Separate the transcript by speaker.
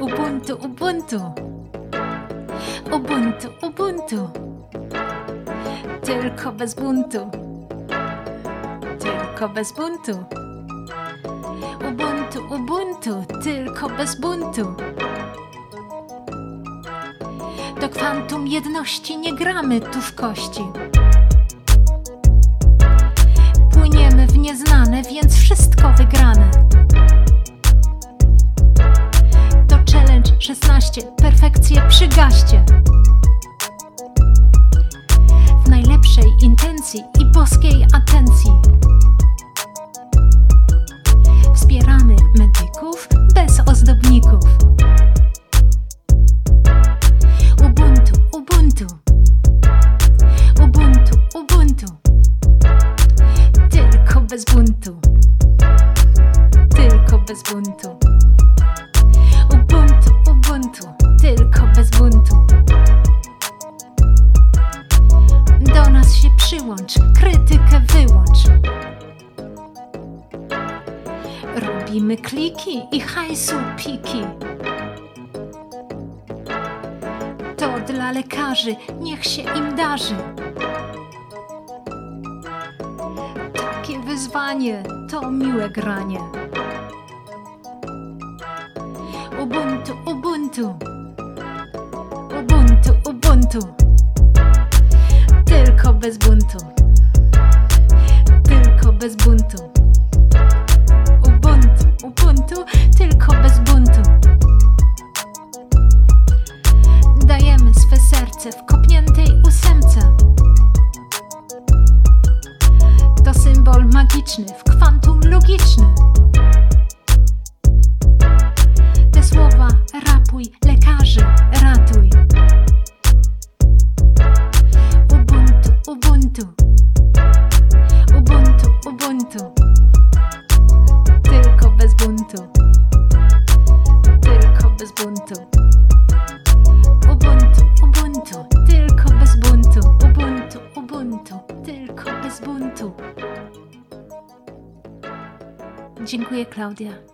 Speaker 1: Ubuntu, Ubuntu. Ubuntu, Ubuntu. Tylko bez buntu. Tylko bez buntu. Ubuntu, Ubuntu, tylko bez buntu. Do kwantum jedności nie gramy tu w kości. 16, perfekcję przygaście. W najlepszej intencji i boskiej atencji. Wspieramy medyków bez ozdobników. Ubuntu, Ubuntu. Ubuntu, Ubuntu. Tylko bez buntu. Tylko bez buntu. Przyłącz, krytykę wyłącz. Robimy kliki i hajsu piki. To dla lekarzy, niech się im darzy. Takie wyzwanie to miłe granie. Ubuntu, Ubuntu. Ubuntu, Ubuntu. Tylko bez buntu. Tylko bez buntu. Ubuntu, Ubuntu, tylko bez buntu. Dajemy swe serce w kopniętej ósemce. To symbol magiczny w kwantum logiczny. Buntu. Ubuntu, Ubuntu. Tylko bez buntu. Ubuntu, Ubuntu. Tylko bez buntu. Dziękuję, Klaudia.